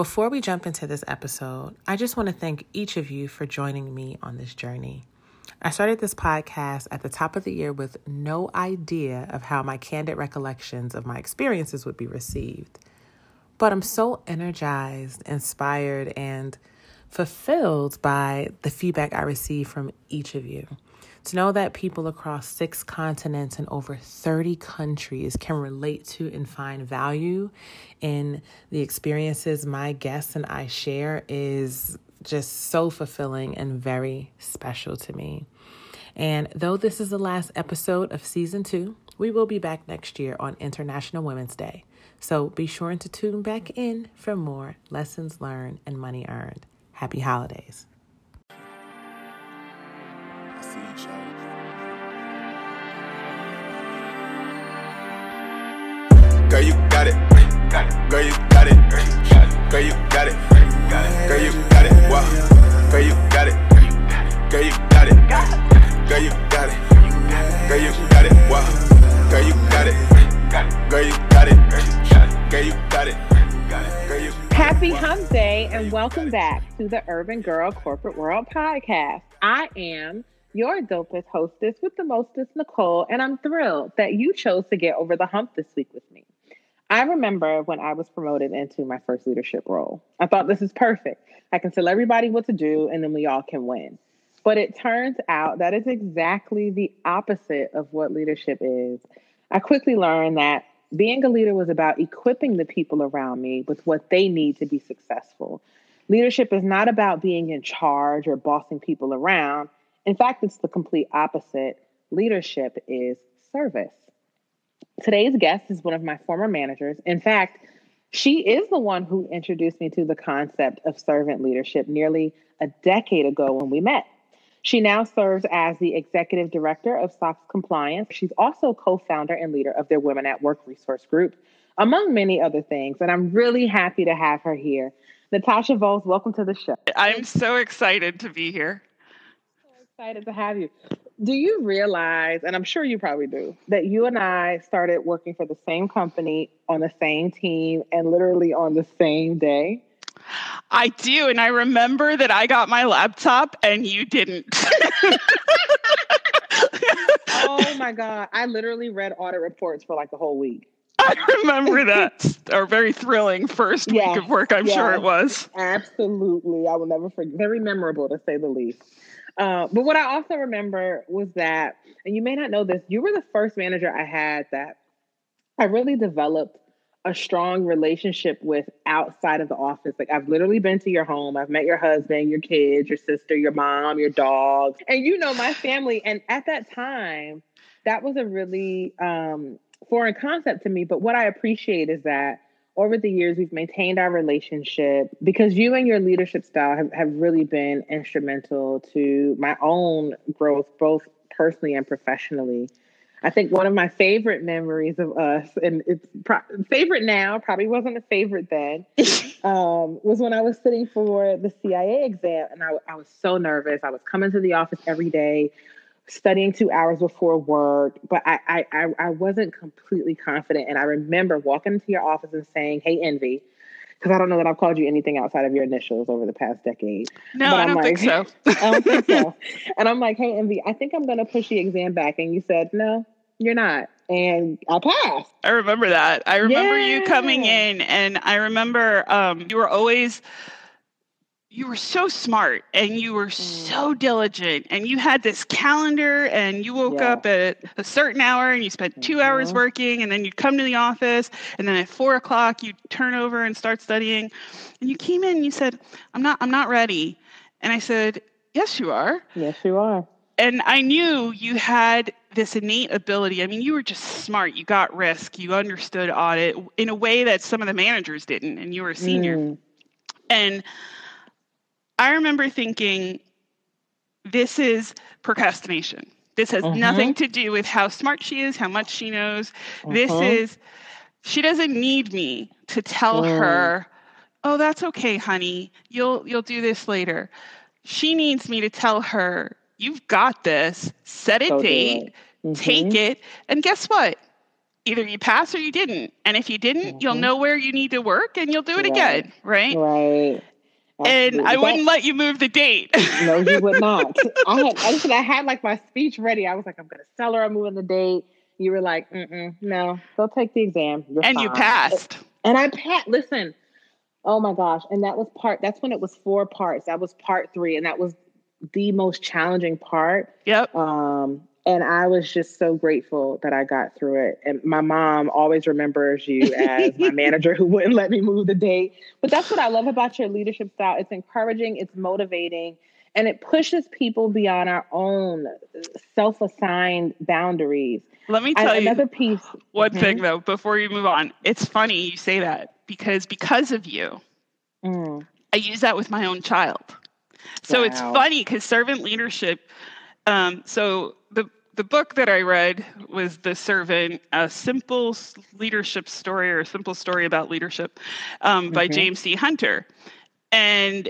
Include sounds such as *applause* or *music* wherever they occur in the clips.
Before we jump into this episode, I just want to thank each of you for joining me on this journey. I started this podcast at the top of the year with no idea of how my candid recollections of my experiences would be received. But I'm so energized, inspired, and fulfilled by the feedback I receive from each of you. To know that people across six continents and over 30 countries can relate to and find value in the experiences my guests and I share is just so fulfilling and very special to me. And though this is the last episode of season two, we will be back next year on International Women's Day. So be sure to tune back in for more lessons learned and money earned. Happy holidays. Girl, you got it. Girl, you got it. Girl, you got it. Girl, you got it. Wow. Girl, you got it. Girl, you got it. Girl, you got it. Girl, you got it. Wow. Girl, you got it. Girl, you got it. Girl, you got it. Happy Hump Day and welcome back to the Urban Girl Corporate World Podcast. I am your dopest hostess with the mostest, Nicole, and I'm thrilled that you chose to get over the hump this week with me. I remember when I was promoted into my first leadership role. I thought this is perfect. I can tell everybody what to do and then we all can win. But it turns out that is exactly the opposite of what leadership is. I quickly learned that being a leader was about equipping the people around me with what they need to be successful. Leadership is not about being in charge or bossing people around. In fact, it's the complete opposite. Leadership is service. Today's guest is one of my former managers. In fact, she is the one who introduced me to the concept of servant leadership nearly a decade ago when we met. She now serves as the executive director of SOX Compliance. She's also co founder and leader of their Women at Work resource group, among many other things. And I'm really happy to have her here. Natasha Voles, welcome to the show. I'm so excited to be here. Excited to have you. Do you realize, and I'm sure you probably do, that you and I started working for the same company on the same team and literally on the same day? I do. And I remember that I got my laptop and you didn't. *laughs* oh my God. I literally read audit reports for like the whole week. I remember that. Our very thrilling first yes, week of work, I'm yes, sure it was. Absolutely. I will never forget. Very memorable to say the least. Uh, but what I also remember was that, and you may not know this, you were the first manager I had that I really developed a strong relationship with outside of the office. Like I've literally been to your home, I've met your husband, your kids, your sister, your mom, your dog, and you know my family. And at that time, that was a really um, foreign concept to me. But what I appreciate is that over the years, we've maintained our relationship because you and your leadership style have, have really been instrumental to my own growth, both personally and professionally. I think one of my favorite memories of us, and it's pro- favorite now, probably wasn't a favorite then, *laughs* um, was when I was sitting for the CIA exam and I, I was so nervous. I was coming to the office every day studying two hours before work, but I, I, I wasn't completely confident. And I remember walking into your office and saying, "Hey, Envy," because I don't know that I've called you anything outside of your initials over the past decade. No, I don't like, think so. *laughs* I don't think so. *laughs* And I'm like, "Hey, Envy, I think I'm going to push the exam back." And you said, "No, you're not." And I passed. I remember that. I remember yeah. you coming in, and I remember um, you were always you were so smart and you were so mm. diligent and you had this calendar and you woke yeah. up at a certain hour and you spent 2 mm-hmm. hours working and then you'd come to the office and then at four o'clock you'd turn over and start studying and you came in and you said i'm not i'm not ready and i said yes you are yes you are and i knew you had this innate ability i mean you were just smart you got risk you understood audit in a way that some of the managers didn't and you were a senior mm. and I remember thinking, this is procrastination. This has uh-huh. nothing to do with how smart she is, how much she knows. Uh-huh. This is, she doesn't need me to tell her, oh, that's okay, honey. You'll you'll do this later. She needs me to tell her, you've got this. Set a date, mm-hmm. take it, and guess what? either you pass or you didn't. And if you didn't, Mm-hmm. you'll know where you need to work and you'll do it Right. again, right? Right. And I wouldn't let you move the date. *laughs* no, you would not. *laughs* I had, I said I had like my speech ready. I was like, I'm going to tell her I'm moving the date. You were like, Mm-mm, no, go take the exam. You're and you passed. And I passed. Listen, oh my gosh. And that was part, that's when it was four parts. That was part three. And that was the most challenging part. Yep. Um, and I was just so grateful that I got through it. And my mom always remembers you *laughs* as my manager who wouldn't let me move the date. But that's what I love about your leadership style. It's encouraging, it's motivating, and it pushes people beyond our own self assigned boundaries. Let me I- tell you another piece. one Mhm. thing though before you move on. It's funny you say that because because of you, Mm, I use that with my own child. So it's funny because servant leadership. Um, so the book that I read was The Servant, a simple leadership story or a simple story about leadership um, by Mhm. James C. Hunter, and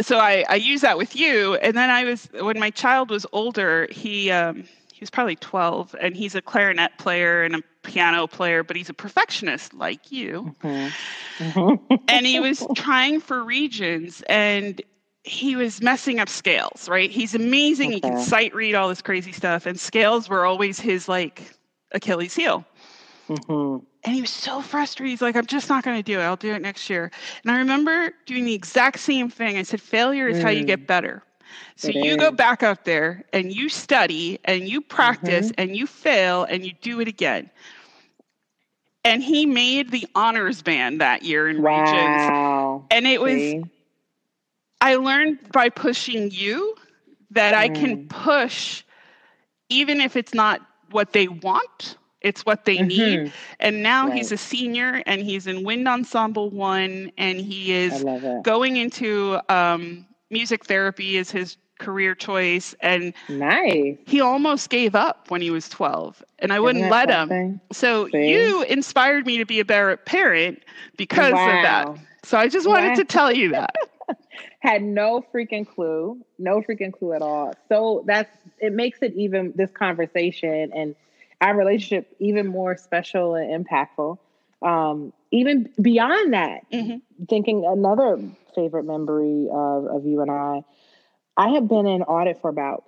so I, I use that with you. And then I was when my child was older, he um, he was probably twelve, and he's a clarinet player and a piano player, but he's a perfectionist like you mhm, mhm. and he was trying for regions and he was messing up scales right? He's amazing. He can sight read all this crazy stuff and scales were always his like achilles heel. Mhm. and he was so frustrated. He's like i'm just not going to do it. I'll do it next year. And i remember doing the exact same thing. I said failure is how you get better. So It you go back up there and you study and you practice and you fail and you do it again. And he made the honors band that year in regions. And it was See? I learned by pushing you that I can Mm. push even if it's not what they want, it's what they need. Mhm. And now he's a senior and he's in Wind Ensemble 1 and he is going into um, music therapy is his career choice and Nice. he almost gave up when he was 12 and I wouldn't let him. So See? you inspired me to be a better parent because of that. So I just wanted Wow. to tell you that. *laughs* *laughs* had no freaking clue no freaking clue at all. So that's it makes it even this conversation and our relationship even more special and impactful. Um even beyond that Mhm. thinking another favorite memory of, of you and i i had been in audit for about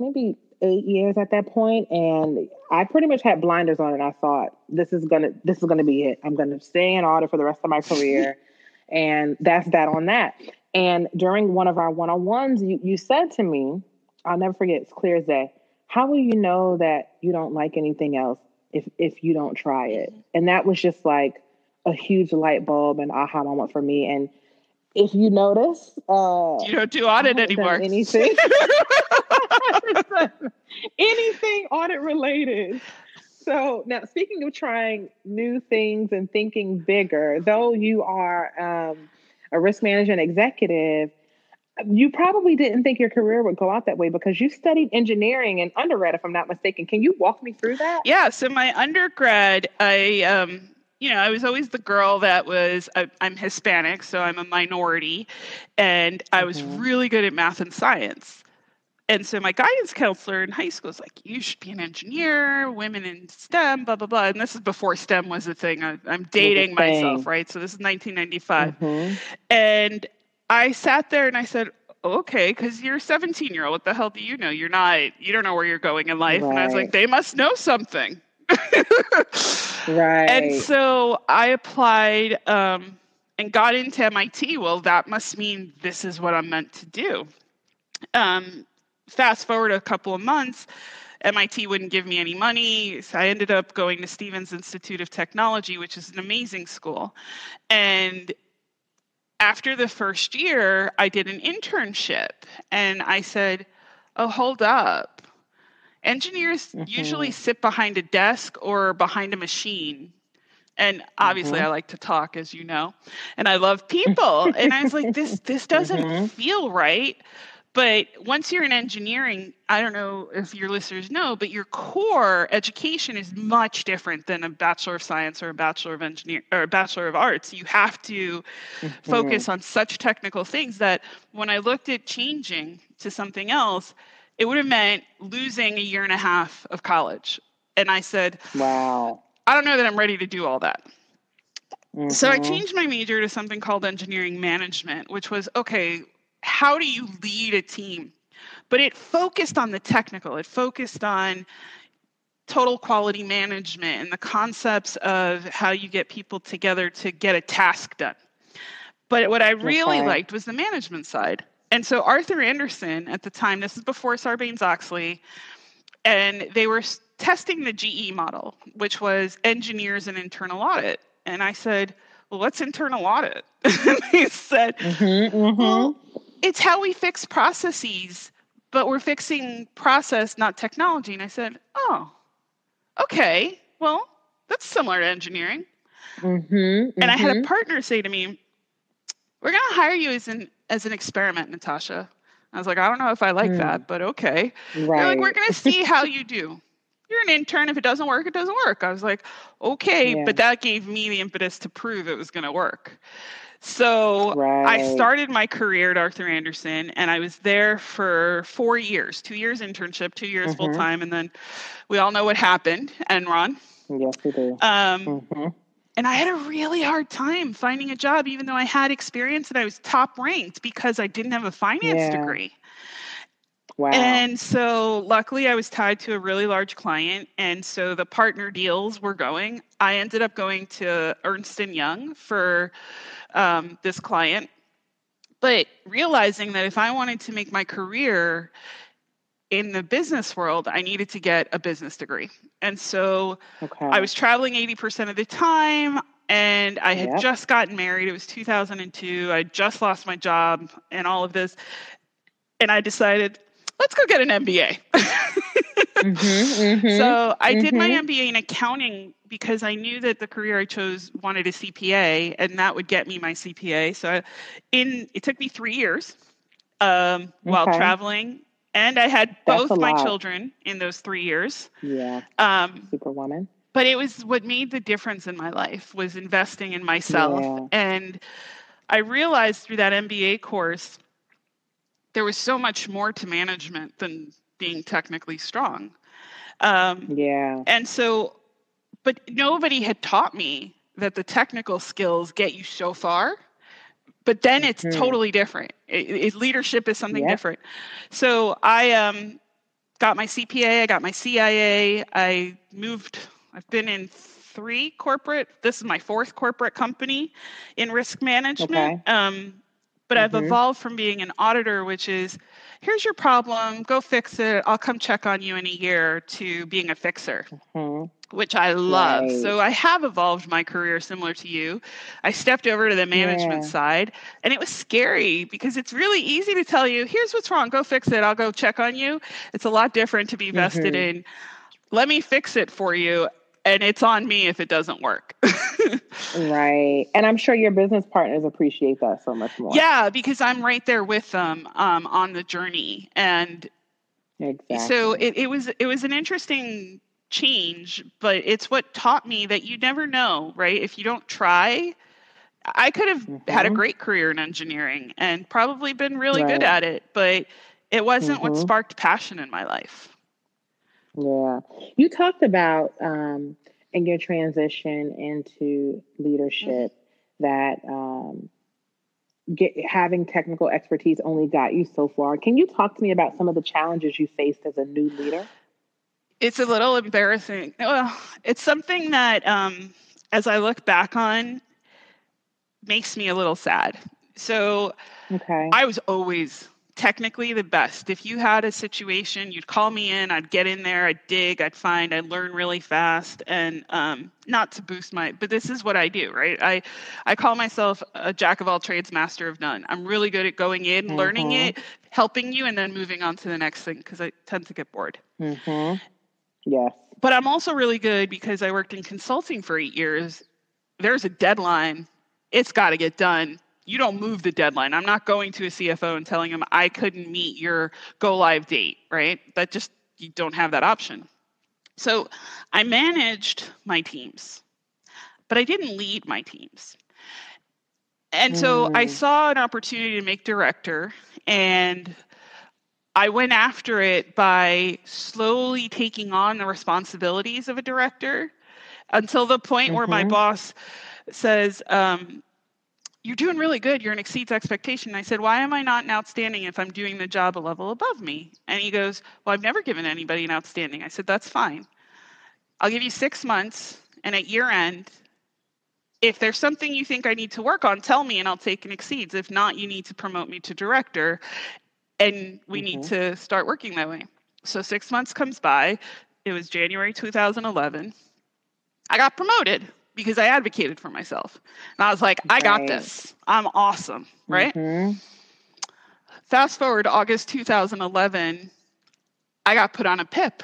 maybe eight years at that point and i pretty much had blinders on and i thought this is gonna this is gonna be it. I'm gonna stay in audit for the rest of my career *laughs* and that's that on that. And during one of our one-on-ones you, you said to me i'll never forget it's clear as day how will you know that you don't like anything else if if you don't try it? And that was just like a huge light bulb and aha moment for me. And if you notice uh You don't do audit anymore. anything. *laughs* *laughs* Anything audit related so now speaking of trying new things and thinking bigger though you are um, a risk management executive you probably didn't think your career would go out that way because you studied engineering and undergrad if i'm not mistaken can you walk me through that yeah. So my undergrad, I, um, you know, I was always the girl that was. I, I'm Hispanic, so I'm a minority, and I was Mhm. really good at math and science. And so my guidance counselor in high school was like, "You should be an engineer, women in STEM, blah blah blah." And this is before STEM was a thing. I, I'm dating myself, right? So this is 1995. Mhm. And I sat there and I said, okay, because you're a 17 year old. What the hell do you know? You're not, you don't know where you're going in life. And I was like, they must know something. *laughs* right And so I applied um, and got into MIT. Well, that must mean this is what I'm meant to do. Um, fast forward a couple of months. MIT wouldn't give me any money. So I ended up going to Stevens Institute of Technology, which is an amazing school. And after the first year, I did an internship and I said, Oh, hold up. Engineers usually Mhm. sit behind a desk or behind a machine. And obviously, Mhm. I like to talk, as you know, and I love people. and I was like, this, this doesn't Mhm. feel right. But once you're in engineering, I don't know if your listeners know, but your core education is much different than a bachelor of science or a bachelor of engineer or a bachelor of arts. You have to focus on such technical things that when I looked at changing to something else, it would have meant losing a year and a half of college. And I said, wow I don't know that I'm ready to do all that. Mm-hmm. So I changed my major to something called engineering management, which was okay, how do you lead a team? But it focused on the technical, it focused on total quality management and the concepts of how you get people together to get a task done. But what I really Okay. liked was the management side. And so Arthur Andersen at the time, this is before Sarbanes Oxley, and they were testing the GE model, which was engineers and internal audit. And I said, Well, what's internal audit? *laughs* and they said, Mm-hmm, mm-hmm. Well, it's how we fix processes, but we're fixing process, not technology. And I said, Oh, okay. Well, that's similar to engineering. Mm-hmm, And I had a partner say to me, We're going to hire you as an, as an experiment, Natasha. I was like, I don't know if I like Hmm. that, but okay. They're right. like, we're going to see how you do. You're an intern. If it doesn't work, it doesn't work. I was like, okay, Yeah. but that gave me the impetus to prove it was going to work. So I started my career at Arthur Andersen and I was there for four years two years internship, two years Mhm. full time. And then we all know what happened, Enron. yes, we do. Um, Mm-hmm. and I had a really hard time finding a job, even though I had experience and I was top ranked because I didn't have a finance Yeah. degree. Wow. And so, luckily, I was tied to a really large client, and so the partner deals were going. I ended up going to Ernst and Young for um, this client, but realizing that if I wanted to make my career in the business world, I needed to get a business degree. And so, okay. I was traveling 80% of the time and I had Yep. just gotten married. It was 2002. I just lost my job and all of this. And I decided, let's go get an MBA. Mhm, mhm. *laughs* so I did my. MBA in accounting because I knew that the career I chose wanted a CPA and that would get me my CPA. So in it took me three years um, while Okay. traveling. And I had That's both my lot. children in those three years. yeah, Um, superwoman. but it was what made the difference in my life was investing in myself Yeah. and i realized through that mba course there was so much more to management than being technically strong um, Yeah. and so but nobody had taught me that the technical skills get you so far but then it's Mhm. totally different it, it- leadership is something Yep. different so i um, got my cpa i got my cia i moved i've been in three corporate this is my fourth corporate company in risk management Okay. um, but i've Mhm. evolved from being an auditor which is here's your problem go fix it i'll come check on you in a year to being a fixer Mhm. which I love. Right. So I have evolved my career similar to you. I stepped over to the management Yeah. side and it was scary because it's really easy to tell you, here's what's wrong, go fix it, I'll go check on you. It's a lot different to be vested Mhm. in, let me fix it for you. And it's on me if it doesn't work. *laughs* Right. And I'm sure your business partners appreciate that so much more. yeah, because I'm right there with them um, on the journey. And Exactly. so it, it was it was an interesting change but it's what taught me that you never know right if you don't try i could have had a Mhm. great career in engineering and probably been really good at it but it wasn't what Mhm. sparked passion in my life Yeah. You talked about um, in your transition into leadership that um, get, having technical expertise only got you so far. Can you talk to me about some of the challenges you faced as a new leader? it's a little embarrassing well it's something that um, as i look back on makes me a little sad so Okay. I was always technically the best. If you had a situation, you'd call me in, I'd get in there, I'd dig, I'd find, I'd learn really fast. And um, not to boost my, but this is what I do, right? I, I call myself a jack of all trades, master of none. I'm really good at going in, learning Mhm. it, helping you, and then moving on to the next thing because I tend to get bored. Mm-hmm. Yes. But I'm also really good because I worked in consulting for eight years. There's a deadline, it's got to get done. You don't move the deadline. I'm not going to a CFO and telling him I couldn't meet your go live date, right? That just, you don't have that option. So I managed my teams, but I didn't lead my teams. And so I Mm. saw an opportunity to make director and I went after it by slowly taking on the responsibilities of a director until the point where my Mhm. boss says, um, You're doing really good. You're an exceeds expectation. I said, Why am I not an outstanding if I'm doing the job a level above me? And he goes, Well, I've never given anybody an outstanding. I said, That's fine. I'll give you six months, and at year end, if there's something you think I need to work on, tell me and I'll take an exceeds. If not, you need to promote me to director and we need Mhm. to start working that way. So six months comes by. It was January 2011. I got promoted because I advocated for myself. And I was like, I got Right. this. I'm awesome. Right? Mhm. Fast forward to August 2011, I got put on a PIP,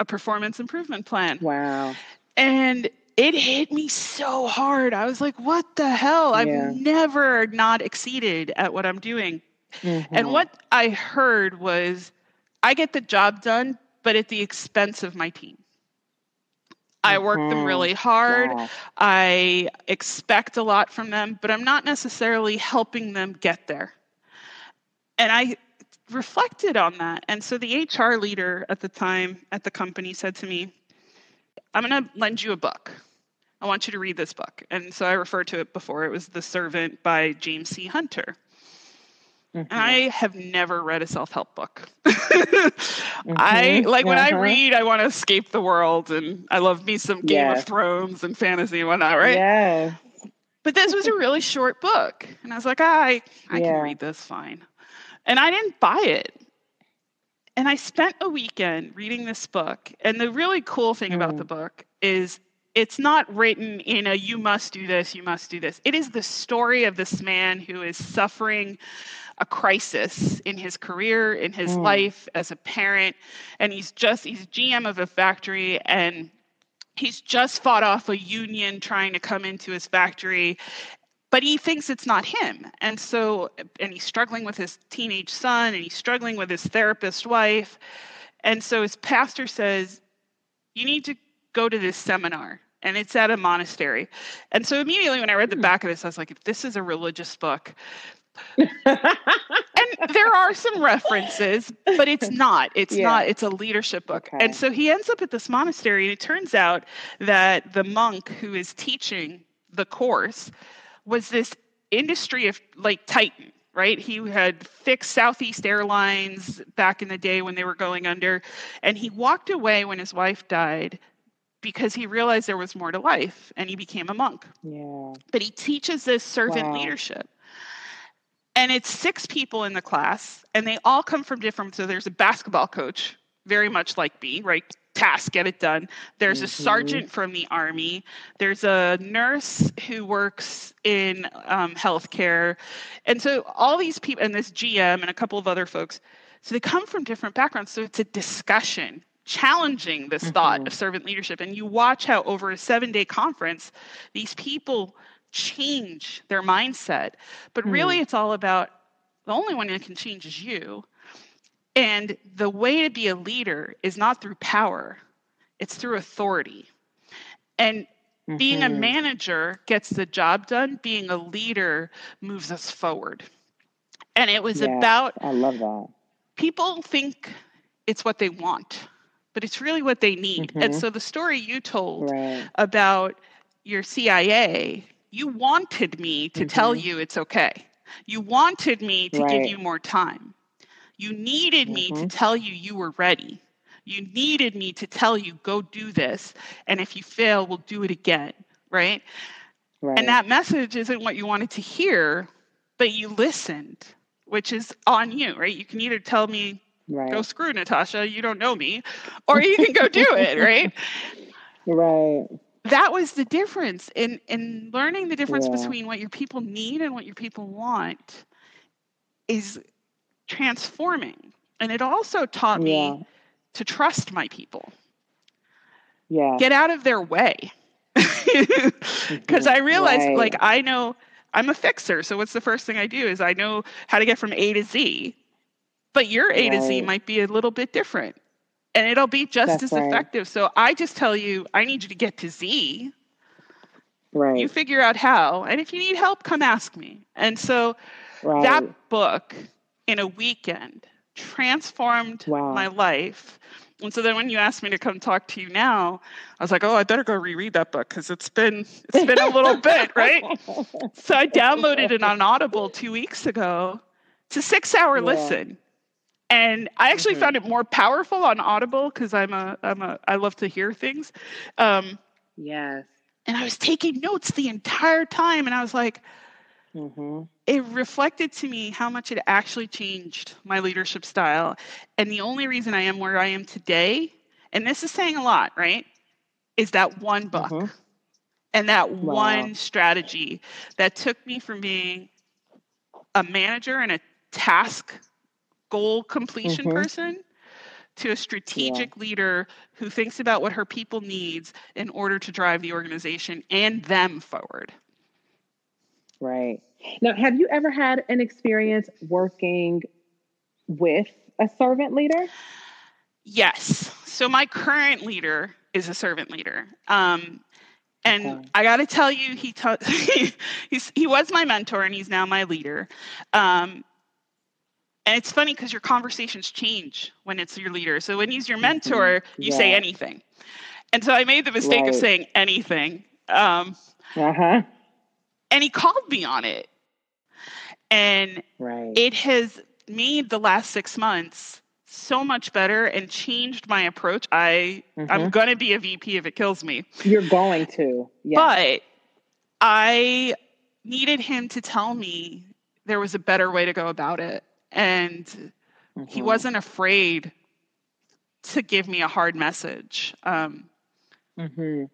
a performance improvement plan. Wow. And it hit me so hard. I was like, what the hell? I've never not exceeded at what I'm doing. And Mhm. what I heard was I get the job done, but at the expense of my team. I work them Mhm. really hard. Wow. I expect a lot from them, but I'm not necessarily helping them get there. And I reflected on that. And so the HR leader at the time at the company said to me, I'm going to lend you a book. I want you to read this book. And so I referred to it before. It was The Servant by James C. Hunter. Mhm. I have never read a self help book. *laughs* I Mhm. like when I Uh-huh. read, I want to escape the world and I love me some Game Yes. of Thrones and fantasy and whatnot, right? Yes. But this was a really short book. And I was like, I, I Yeah. can read this fine. And I didn't buy it. And I spent a weekend reading this book. And the really cool thing about Mm. the book is it's not written in a you must do this, you must do this. It is the story of this man who is suffering a crisis in his career, in his Mm. life as a parent. And he's just, he's GM of a factory and he's just fought off a union trying to come into his factory but he thinks it's not him and so and he's struggling with his teenage son and he's struggling with his therapist wife and so his pastor says you need to go to this seminar and it's at a monastery and so immediately when i read the Hmm. back of this i was like if this is a religious book and there are some references but it's *laughs* not it's Yeah. not it's a leadership book Okay. and so he ends up at this monastery and it turns out that the monk who is teaching the course was this industry of like titan right he had fixed southeast airlines back in the day when they were going under and he walked away when his wife died because he realized there was more to life and he became a monk yeah. but he teaches this servant Wow. leadership. And it's six people in the class, and they all come from different. So there's a basketball coach, very much like me, right? Task, get it done. There's a Mhm. sergeant from the army. There's a nurse who works in um, healthcare, and so all these people, and this GM and a couple of other folks. So they come from different backgrounds. So it's a discussion challenging this thought Mhm. of servant leadership. And you watch how over a seven day conference, these people change their mindset. But really, it's all about the only one that can change is you. And the way to be a leader is not through power, it's through authority. And being a Mhm. manager gets the job done, being a leader moves us forward. And it was Yeah. about I love that. people think it's what they want, but it's really what they need. And Mhm. so the story you told Right. about your CIA, you wanted me to tell Mhm. you it's okay. You wanted me to give you more time. You needed me to Mhm. tell you you were ready. You needed me to tell you, go do this. And if you fail, we'll do it again. Right? Right. And that message isn't what you wanted to hear, but you listened, which is on you, right? You can either tell me, right. go screw Natasha, you don't know me, or you can go do it, right? *laughs* Right. That was the difference in in learning the difference Yeah. between what your people need and what your people want is transforming and it also taught Yeah. me to trust my people Yeah. get out of their way *laughs* because i mm-hmm. realized Right. like i know i'm a fixer so what's the first thing i do is i know how to get from a to z but your a to z might be a little bit different and it'll be just That's as right. effective so i just tell you i need you to get to z right. you figure out how and if you need help come ask me and so right. that book in a weekend transformed Wow. my life And so then when you asked me to come talk to you now, I was like, oh, I better go reread that book because it's been it's been a little bit, *laughs* right? So I downloaded it on Audible two weeks ago. It's a six hour yeah. listen. And I actually mm-hmm. found it more powerful on Audible because I'm a I'm a I love to hear things. Um, yes. And I was taking notes the entire time, and I was like, Mm-hmm. It reflected to me how much it actually changed my leadership style. And the only reason I am where I am today, and this is saying a lot, right? Is that one book mm-hmm. and that wow. one strategy that took me from being a manager and a task goal completion mm-hmm. person to a strategic yeah. leader who thinks about what her people needs in order to drive the organization and them forward. Right. Now, have you ever had an experience working with a servant leader? Yes. So my current leader is a servant leader. Um, and okay. I got to tell you, he, ta- *laughs* he was my mentor and he's now my leader. Um, and it's funny because your conversations change when it's your leader. So when he's your mm-hmm. mentor, you yeah. say anything. And so I made the mistake right. of saying anything. Um, uh huh and he called me on it and right. it has made the last six months so much better and changed my approach i mm-hmm. i'm going to be a vp if it kills me you're going to yes. but i needed him to tell me there was a better way to go about it and mm-hmm. he wasn't afraid to give me a hard message um, mm-hmm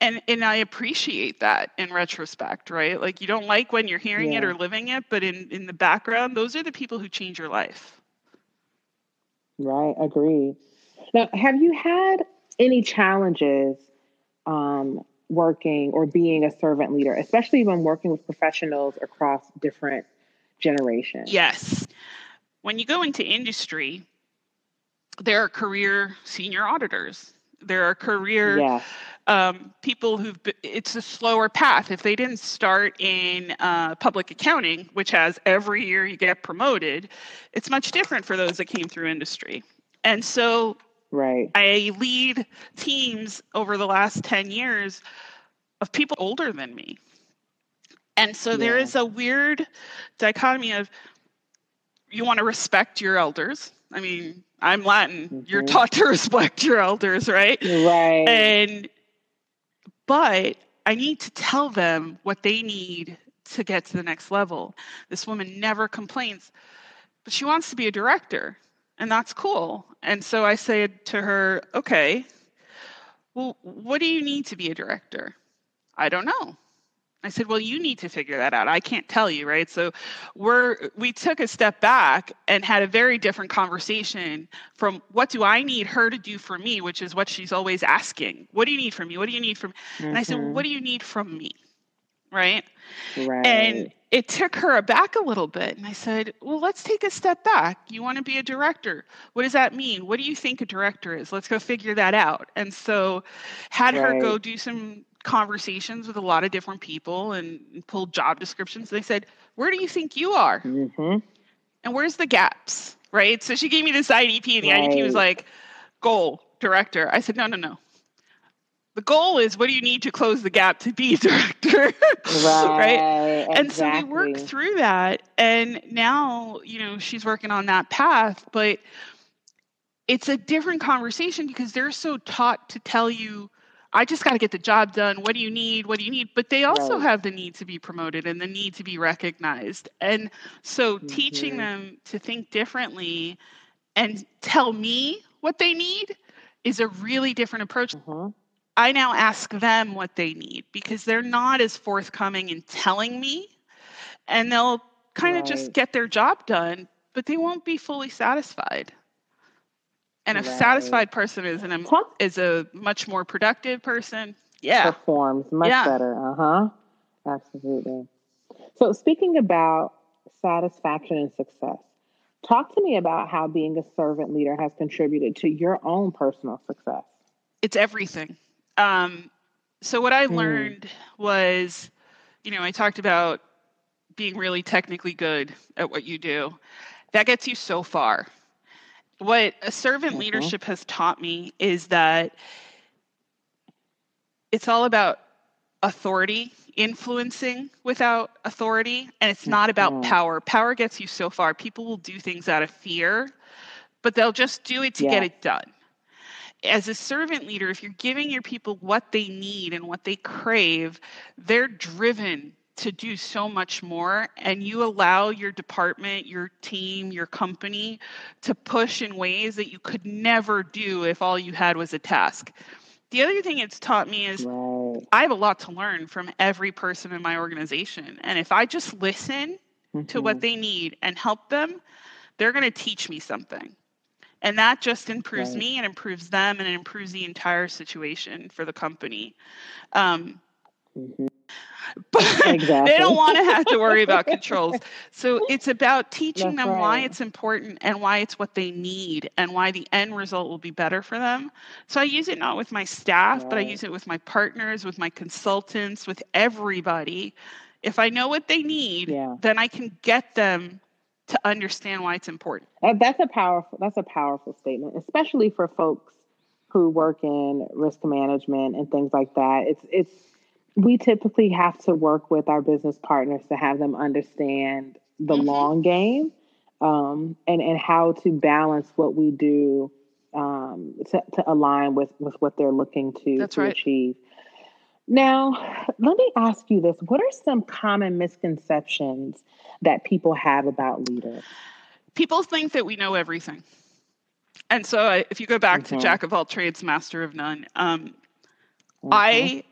and and I appreciate that in retrospect, right? Like you don't like when you're hearing yeah. it or living it, but in in the background, those are the people who change your life. Right, agree. Now, have you had any challenges um, working or being a servant leader, especially when working with professionals across different generations? Yes. When you go into industry, there are career senior auditors. There are career yeah um, people who've been, it's a slower path. If they didn't start in uh, public accounting, which has every year you get promoted, it's much different for those that came through industry. And so right. I lead teams over the last 10 years of people older than me. And so yeah. there is a weird dichotomy of you want to respect your elders. I mean, I'm Latin. Mm-hmm. You're taught to *laughs* respect your elders, right? Right. And but I need to tell them what they need to get to the next level. This woman never complains, but she wants to be a director, and that's cool. And so I said to her, okay, well, what do you need to be a director? I don't know. I said, "Well, you need to figure that out. I can't tell you, right?" So we're we took a step back and had a very different conversation from what do I need her to do for me, which is what she's always asking. What do you need from me? What do you need from? Mm-hmm. And I said, well, "What do you need from me?" Right? Right. And it took her aback a little bit. And I said, Well, let's take a step back. You want to be a director. What does that mean? What do you think a director is? Let's go figure that out. And so had right. her go do some conversations with a lot of different people and pulled job descriptions. They said, Where do you think you are? Mm-hmm. And where's the gaps? Right. So she gave me this IDP, and the right. IDP was like, Goal, director. I said, No, no, no. The goal is what do you need to close the gap to be *laughs* director? *laughs* right. right? And so we worked through that. And now, you know, she's working on that path. But it's a different conversation because they're so taught to tell you I just got to get the job done. What do you need? What do you need? But they also right. have the need to be promoted and the need to be recognized. And so mm-hmm. teaching them to think differently and tell me what they need is a really different approach. Mm-hmm. I now ask them what they need because they're not as forthcoming in telling me and they'll kind right. of just get their job done, but they won't be fully satisfied. And a right. satisfied person is an is a much more productive person. Yeah. Performs much yeah. better. Uh-huh. Absolutely. So speaking about satisfaction and success, talk to me about how being a servant leader has contributed to your own personal success. It's everything. Um, so what I mm. learned was, you know, I talked about being really technically good at what you do. That gets you so far what a servant Mhm. leadership has taught me is that it's all about authority influencing without authority and it's not about Mhm. power power gets you so far people will do things out of fear but they'll just do it to Yeah. get it done as a servant leader if you're giving your people what they need and what they crave they're driven to do so much more and you allow your department your team your company to push in ways that you could never do if all you had was a task the other thing it's taught me is Right. I have a lot to learn from every person in my organization. And if I just listen to what Mhm. they need and help them, they're going to teach me something. And that just improves Right. me and improves them and it improves the entire situation for the company. Um, Mhm. but Exactly. they don't want to have to worry about controls. *laughs* So it's about teaching That's them why it's important and why it's what they need and why the end result will be better for them. So I use it not with my staff, but I use it with my partners, with my consultants, with everybody. If I know what they need, Yeah. then I can get them to understand why it's important. That's a powerful. That's a powerful statement, especially for folks who work in risk management and things like that. It's it's we typically have to work with our business partners to have them understand the Mhm. long game um, and and how to balance what we do um, to, to align with with what they're looking to That's to right. achieve. Now, let me ask you this: What are some common misconceptions that people have about leaders? People think that we know everything. And so I, if you go back to Mhm. Jack of all trades, master of none, um, Mhm. I,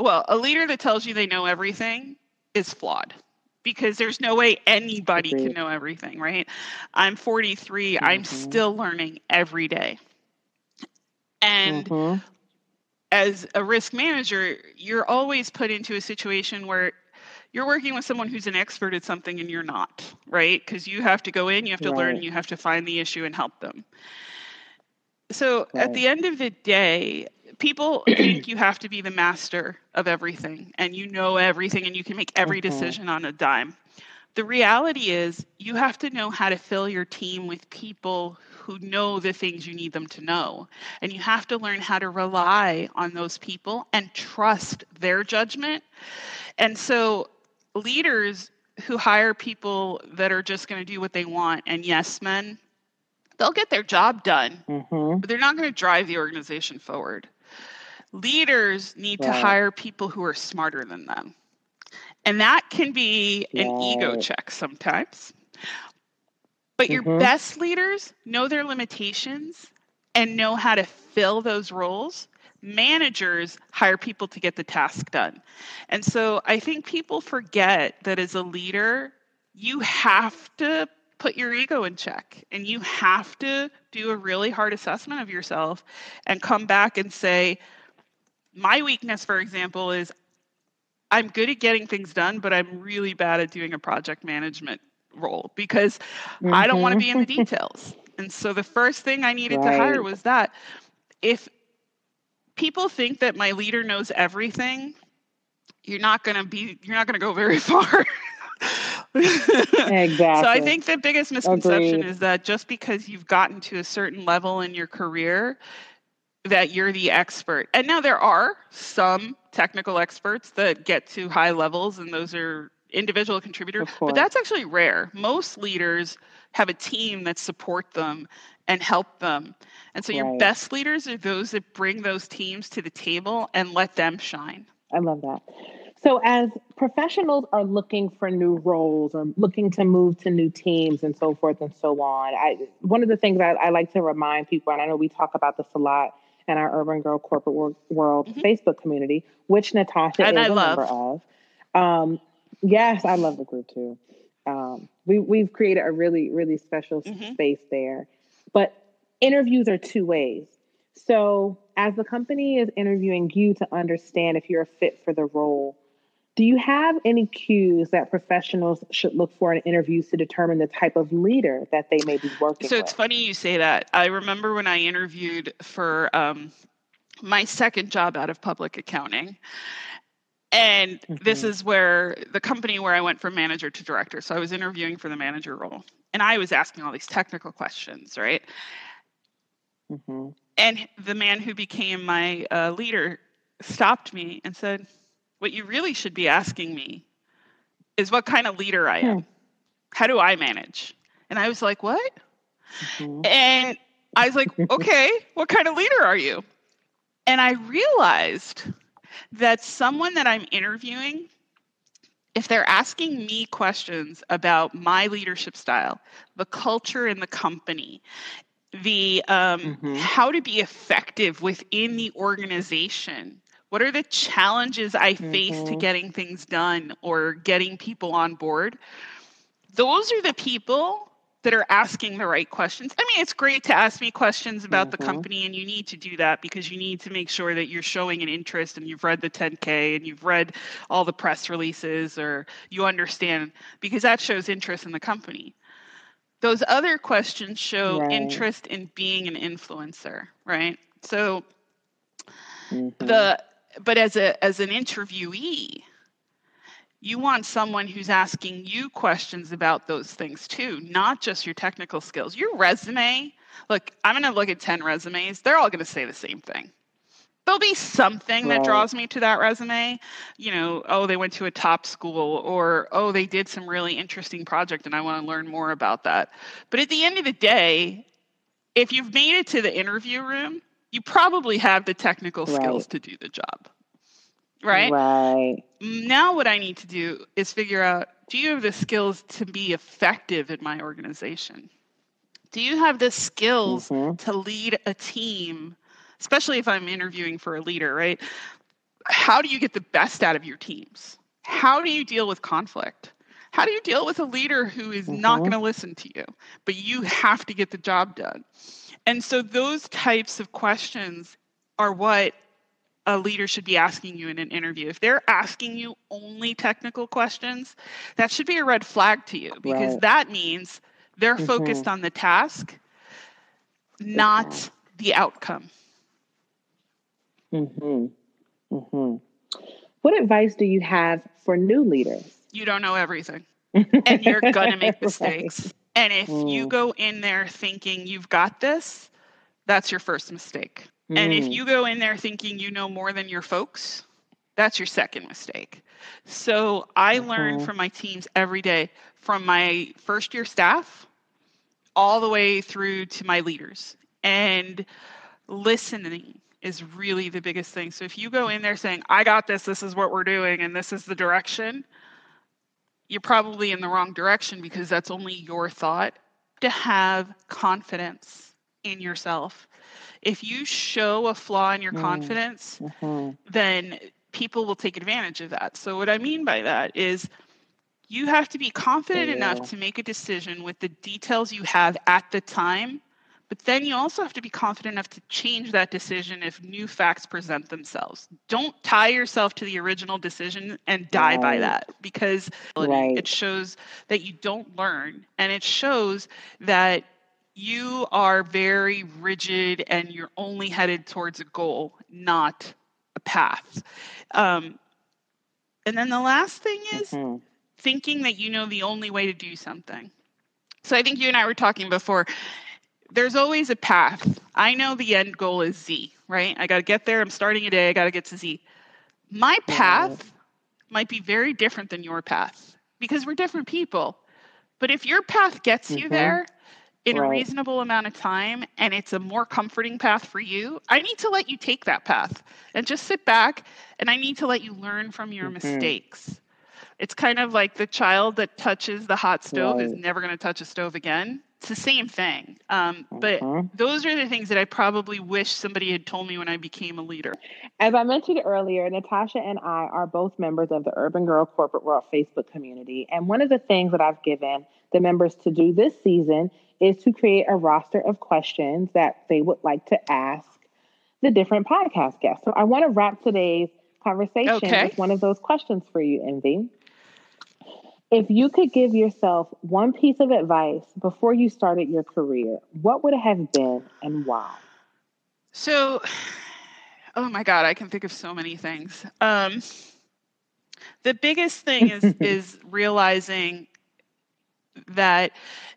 well, a leader that tells you they know everything is flawed because there's no way anybody can know everything, right? I'm 43, I'm Mhm. still learning every day. And Mhm. as a risk manager, you're always put into a situation where you're working with someone who's an expert at something and you're not, right? Because you have to go in, you have to learn, you have to find the issue and help them. So at the end of the day, people *clears throat* think you have to be the master of everything and you know everything and you can make every Mhm. decision on a dime. The reality is, you have to know how to fill your team with people who know the things you need them to know. And you have to learn how to rely on those people and trust their judgment. And so, leaders who hire people that are just going to do what they want and yes men, they'll get their job done, Mhm. but they're not going to drive the organization forward. Leaders need to hire people who are smarter than them. And that can be an ego check sometimes. But your Mhm. best leaders know their limitations and know how to fill those roles. Managers hire people to get the task done. And so I think people forget that as a leader, you have to put your ego in check and you have to do a really hard assessment of yourself and come back and say, my weakness, for example, is I'm good at getting things done, but I'm really bad at doing a project management role because I don't want to Mhm. be in the details. And so the first thing I needed to hire was that. If people think that my leader knows everything, you're not going to be you're not going to go very *laughs* far. Exactly. So I think the biggest misconception Agreed. is that just because you've gotten to a certain level in your career that you're the expert. And now there are some technical experts that get to high levels and those are individual contributors, but that's actually rare. Most leaders have a team that support them and help them. And so your best leaders are those that bring those teams to the table and let them shine. I love that. So, as professionals are looking for new roles or looking to move to new teams and so forth and so on, I one of the things I, I like to remind people, and I know we talk about this a lot in our Urban Girl Corporate Wor- World Mhm. Facebook community, which Natasha And is I a love. member of. Um, yes, I love the group too. Um, we we've created a really really special Mhm. space there, but interviews are two ways. So, as the company is interviewing you to understand if you're a fit for the role, do you have any cues that professionals should look for in interviews to determine the type of leader that they may be working So with? So it's funny you say that. I remember when I interviewed for um, my second job out of public accounting. And mm-hmm. this is where the company where I went from manager to director. So I was interviewing for the manager role and I was asking all these technical questions, right? Mm-hmm. And the man who became my uh, leader stopped me and said, What you really should be asking me is what kind of leader I am. Hmm. How do I manage? And I was like, What? Mm-hmm. And I was like, *laughs* Okay, what kind of leader are you? And I realized that someone that I'm interviewing, if they're asking me questions about my leadership style, the culture in the company, the um, mm-hmm. how to be effective within the organization, what are the challenges I mm-hmm. face to mm-hmm. getting things done or getting people on board? Those are the people that are asking the right questions. I mean, it's great to ask me questions about mm-hmm. the company, and you need to do that because you need to make sure that you're showing an interest and you've read the 10K and you've read all the press releases or you understand because that shows interest in the company. Those other questions show right. interest in being an influencer, right? So mm-hmm. the but as a as an interviewee, you want someone who's asking you questions about those things too, not just your technical skills. Your resume, look, I'm going to look at 10 resumes, they're all going to say the same thing. There'll be something that draws me to that resume. You know, oh, they went to a top school, or oh, they did some really interesting project and I want to learn more about that. But at the end of the day, if you've made it to the interview room, you probably have the technical skills right. to do the job right? Right. Now, what I need to do is figure out do you have the skills to be effective in my organization? Do you have the skills mm-hmm. to lead a team, especially if I'm interviewing for a leader, right? How do you get the best out of your teams? How do you deal with conflict? How do you deal with a leader who is mm-hmm. not going to listen to you, but you have to get the job done? And so, those types of questions are what a leader should be asking you in an interview. If they're asking you only technical questions, that should be a red flag to you because right. that means they're mm-hmm. focused on the task, not the outcome. Mhm. Mhm. What advice do you have for new leaders? You don't know everything. And you're *laughs* going to make mistakes. And if mm. you go in there thinking you've got this, that's your first mistake. Mm. And if mm. you go in there thinking you know more than your folks, that's your second mistake. So I uh-huh. learn from my teams every day, from my first year staff all the way through to my leaders. And listening is really the biggest thing. So if you go in there saying, I got this, this is what we're doing, and this is the direction, you're probably in the wrong direction because that's only your thought. To have confidence in yourself if you show a flaw in your mm. confidence, mm-hmm. then people will take advantage of that. So, what I mean by that is you have to be confident yeah. enough to make a decision with the details you have at the time. But then you also have to be confident enough to change that decision if new facts present themselves. Don't tie yourself to the original decision and die right. by that because right. it shows that you don't learn and it shows that you are very rigid and you're only headed towards a goal, not a path. Um, and then the last thing is mm-hmm. thinking that you know the only way to do something. So I think you and I were talking before. There's always a path. I know the end goal is Z, right? I got to get there. I'm starting a day. I got to get to Z. My path might be very different than your path because we're different people. But if your path gets you mm-hmm. there, in right. a reasonable amount of time and it's a more comforting path for you, I need to let you take that path and just sit back and I need to let you learn from your mm-hmm. mistakes. It's kind of like the child that touches the hot stove right. is never going to touch a stove again. It's the same thing. Um, but uh-huh. those are the things that I probably wish somebody had told me when I became a leader. As I mentioned earlier, Natasha and I are both members of the Urban Girl Corporate World Facebook community. And one of the things that I've given the members to do this season is to create a roster of questions that they would like to ask the different podcast guests. So I want to wrap today's conversation okay. with one of those questions for you, Envy. If you could give yourself one piece of advice before you started your career, what would it have been and why? So, oh my God, I can think of so many things. Um, The biggest thing is *laughs* is realizing that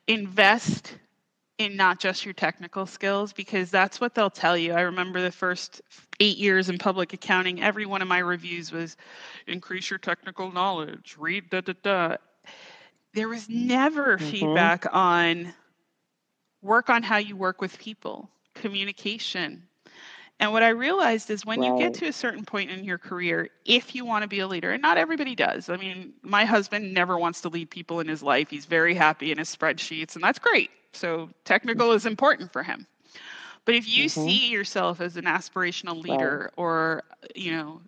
invest in not just your technical skills because that's what they'll tell you. I remember the first eight years in public accounting, every one of my reviews was increase your technical knowledge, read da da da. There was never mm-hmm. feedback on work on how you work with people, communication. And what I realized is when right. you get to a certain point in your career, if you want to be a leader, and not everybody does. I mean, my husband never wants to lead people in his life. He's very happy in his spreadsheets, and that's great. So technical is important for him. But if you mm-hmm. see yourself as an aspirational leader right. or, you know,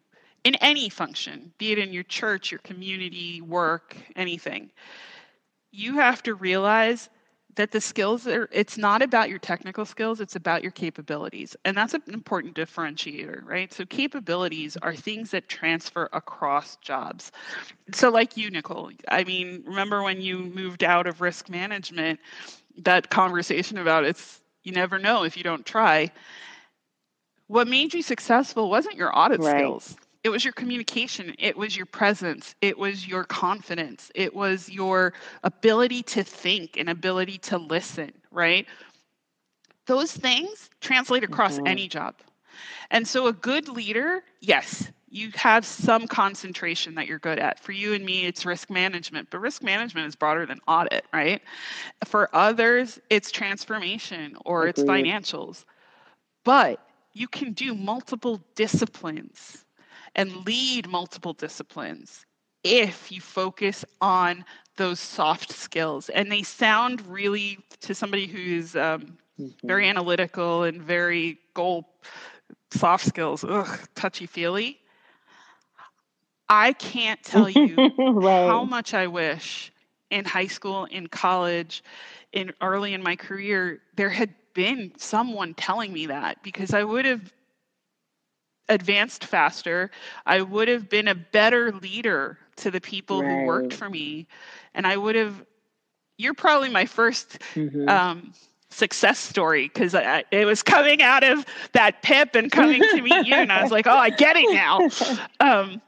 in any function, be it in your church, your community, work, anything, you have to realize that the skills are it's not about your technical skills it's about your capabilities and that's an important differentiator right so capabilities are things that transfer across jobs so like you nicole i mean remember when you moved out of risk management that conversation about it's you never know if you don't try. What made you successful wasn't your audit right. skills. It was your communication, it was your presence, it was your confidence, it was your ability to think and ability to listen, right? Those things translate across mm-hmm. any job. And so a good leader, yes, you have some concentration that you're good at. For you and me, it's risk management, but risk management is broader than audit, right? For others, it's transformation or it's financials. But you can do multiple disciplines and lead multiple disciplines if you focus on those soft skills. And they sound really, to somebody who's um, mm-hmm. very analytical and very goal soft skills, ugh, touchy feely I can't tell you *laughs* right. how much I wish in high school, in college, in early in my career, there had been someone telling me that because I would have advanced faster. I would have been a better leader to the people right. who worked for me. And I would have, you're probably my 1st mm-hmm. um, success story because it was coming out of that pip and coming to meet you. And I was like, oh, I get it now. *laughs* Um,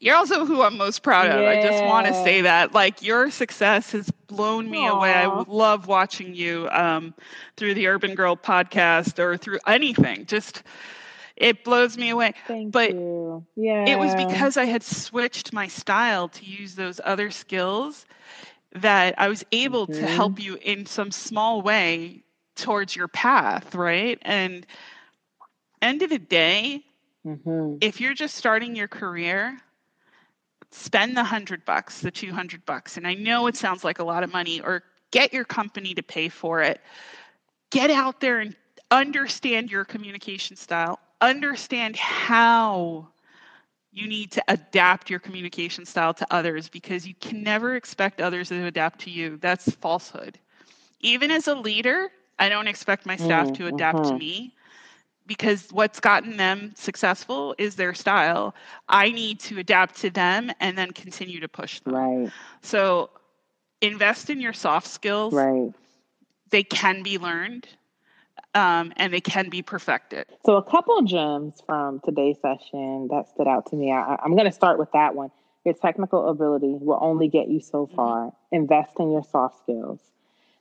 you're also who I'm most proud of. Yeah. I just want to say that. Like your success has blown me Aww. away. I love watching you um, through the Urban Girl podcast or through anything. Just it blows me away. Thank but you. Yeah. It was because I had switched my style to use those other skills that I was able mm-hmm. to help you in some small way towards your path, right? And end of the day, mm-hmm. if you're just starting your career, spend the 100 bucks, the 200 bucks. And I know it sounds like a lot of money, or get your company to pay for it. Get out there and understand your communication style, understand how you need to adapt your communication style to others because you can never expect others to adapt to you. That's falsehood. Even as a leader, I don't expect my staff mm, to adapt to mm-hmm. me because what's gotten them successful is their style. I need to adapt to them and then continue to push them. Right. So invest in your soft skills. Right. They can be learned. Um, and they can be perfected. So, a couple gems from today's session that stood out to me. I, am going to start with that one. Your technical ability will only get you so mm-hmm. far. Mm-hmm. Invest in your soft skills.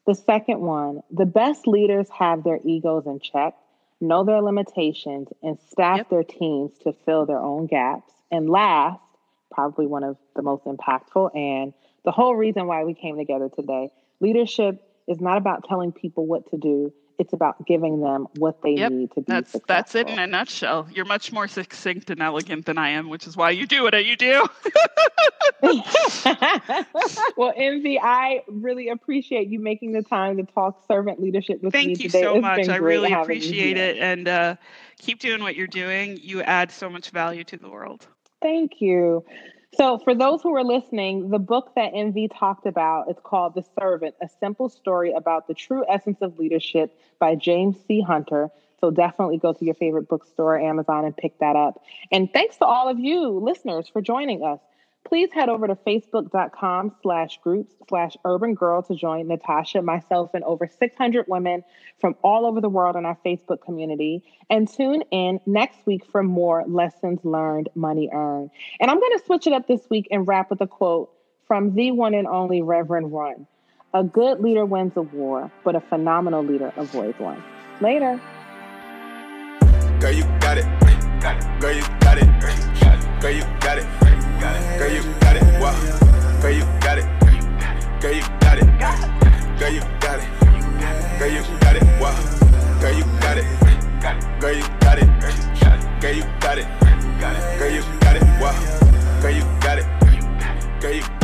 The second one, the best leaders have their egos in check know their limitations, and staff yep. their teams to fill their own gaps. And last, probably one of the most impactful, and the whole reason why we came together today leadership is not about telling people what to do, it's about giving them what they yep, need to be that's, successful. That's it in a nutshell. You're much more succinct and elegant than I am, which is why you do what you do. *laughs* well, Envy, I really appreciate you making the time to talk servant leadership with Thank me today. Thank you so much. I really appreciate it. And uh, keep doing what you're doing. You add so much value to the world. Thank you. So, for those who are listening, the book that Envy talked about is called The Servant: A Simple Story About the True Essence of Leadership by James C. Hunter. So definitely go to your favorite bookstore, Amazon, and pick that up. And thanks to all of you listeners for joining us. Please head over to facebook.com slash groups slash urban girl to join Natasha, myself, and over 600 women from all over the world in our Facebook community. And tune in next week for more lessons learned, money earned. And I'm going to switch it up this week and wrap with a quote from the one and only Reverend Run. A good leader wins a war, but a phenomenal leader avoids one. Later got it. Girl, you got it. Wow. Girl, you got it. Girl, you got it. Girl, you got it. Girl, you got it. Wow. Girl, you got it. Girl, you got it. Girl, you got it. Girl, you got it. Wow. Girl, you got it. Girl, you got it.